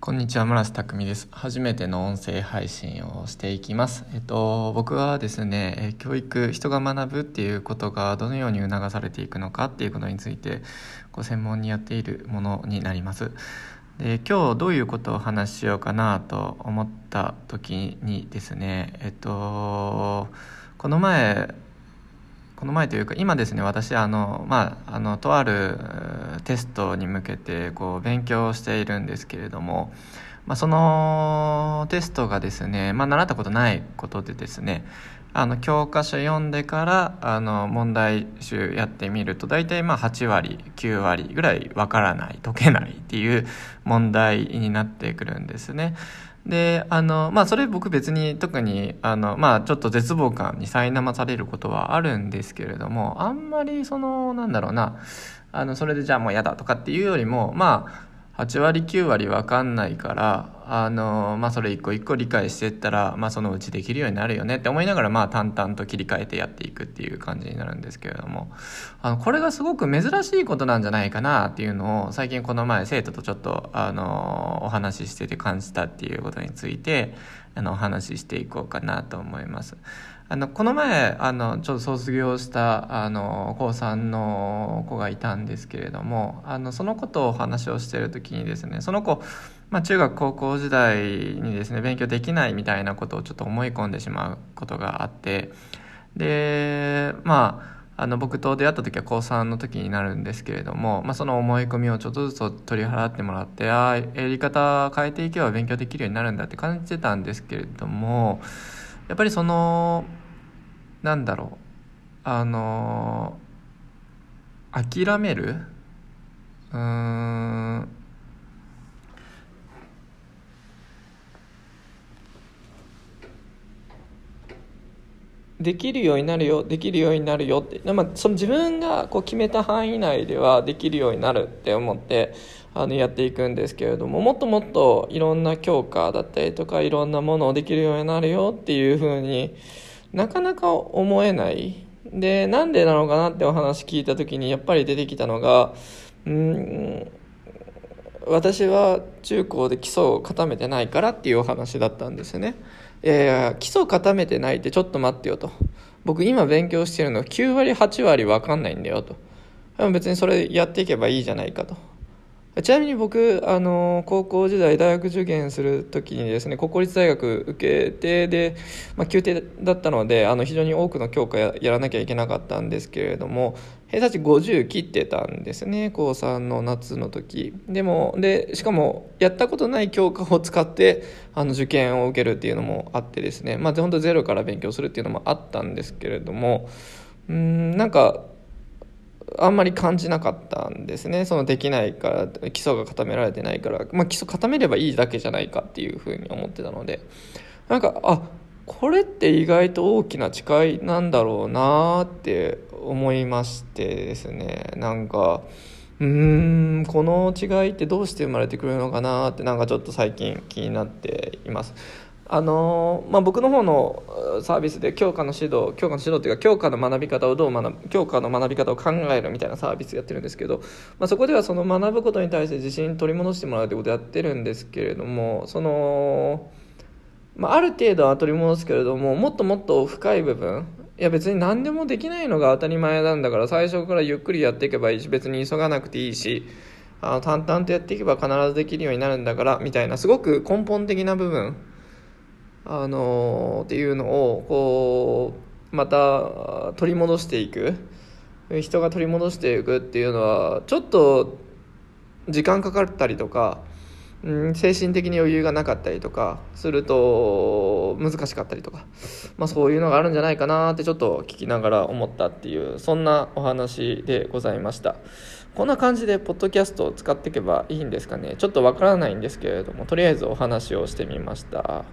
こんにちは村瀬匠です。初めての音声配信をしていきます。えっと僕はですね教育人が学ぶっていうことがどのように促されていくのかっていうことについてご専門にやっているものになります。で今日どういうことをお話ししようかなと思った時にですねえっとこの前この前というか今ですね私あのまああのとあるテストに向けてこう勉強しているんですけれども、まあ、そのテストがですね、まあ、習ったことないことでですねあの教科書読んでからあの問題集やってみると大体まあ8割9割ぐらいわからない解けないっていう問題になってくるんですね。であのまあそれ僕別に特にあのまあちょっと絶望感に苛まされることはあるんですけれどもあんまりそのなんだろうなあのそれでじゃあもう嫌だとかっていうよりもまあ8割9割分かんないからあの、まあ、それ一個一個理解していったら、まあ、そのうちできるようになるよねって思いながら、まあ、淡々と切り替えてやっていくっていう感じになるんですけれどもあのこれがすごく珍しいことなんじゃないかなっていうのを最近この前生徒とちょっとあのお話ししてて感じたっていうことについてあのお話ししていこうかなと思います。あのこの前あのちょっと卒業したあの高3の子がいたんですけれどもあのその子とお話をしている時にですねその子、まあ、中学高校時代にですね勉強できないみたいなことをちょっと思い込んでしまうことがあってでまああの僕と出会った時は高3の時になるんですけれども、まあ、その思い込みをちょっとずつ取り払ってもらってああやり方変えていけば勉強できるようになるんだって感じてたんですけれどもやっぱりそのなんだろうあの諦めるうんできるようになるよできるようになるよって、まあ、その自分がこう決めた範囲内ではできるようになるって思ってあのやっていくんですけれどももっともっといろんな教科だったりとかいろんなものをできるようになるよっていうふうになかなか思えない。でなんでなのかなってお話聞いた時にやっぱり出てきたのがうん私は中高で基礎を固めてないからっていうお話だったんですよね。えー、基礎固めてないってちょっと待ってよと。僕今勉強してるの9割8割分かんないんだよと。別にそれやっていけばいいじゃないかと。ちなみに僕あの高校時代大学受験する時にですね国立大学受けてで、まあ、宮廷だったのであの非常に多くの教科ややらなきゃいけなかったんですけれども偏差値50切ってたんですね高3の夏の時。でもでしかもやったことない教科を使ってあの受験を受けるっていうのもあってですね。まあ本当ゼロから勉強するっていうのもあったんですけれどもうんなんかあんまり感じなかったんですね。そのできないから基礎が固められてないから、まあ、基礎固めればいいだけじゃないかっていうふうに思ってたので。なんかあこれって意外と大きな誓いなんだろうなって思いましてですね。なんかうーんこの違いってどうして生まれてくるのかなってなんかちょっと最近気になっています。あのまあ、僕の方のサービスで教科の指導教科の指導っていうか教科の学び方をどう学ぶ教科の学び方を考えるみたいなサービスやってるんですけど、まあ、そこではその学ぶことに対して自信取り戻してもらうってことをやってるんですけれどもその、まあ、ある程度は取り戻すけれどももっともっと深い部分いや別に何でもできないのが当たり前なんだから最初からゆっくりやっていけばいいし別に急がなくていいしあの淡々とやっていけば必ずできるようになるんだからみたいなすごく根本的な部分あのっていうのをこうまた取り戻していく人が取り戻していくっていうのはちょっと時間かかったりとか、うん、精神的に余裕がなかったりとかすると難しかったりとか、まあ、そういうのがあるんじゃないかなってちょっと聞きながら思ったっていうそんなお話でございました。こんな感じでポッドキャストを使っていけばいいんですかね。ちょっとわからないんですけれどもとりあえずお話をしてみました。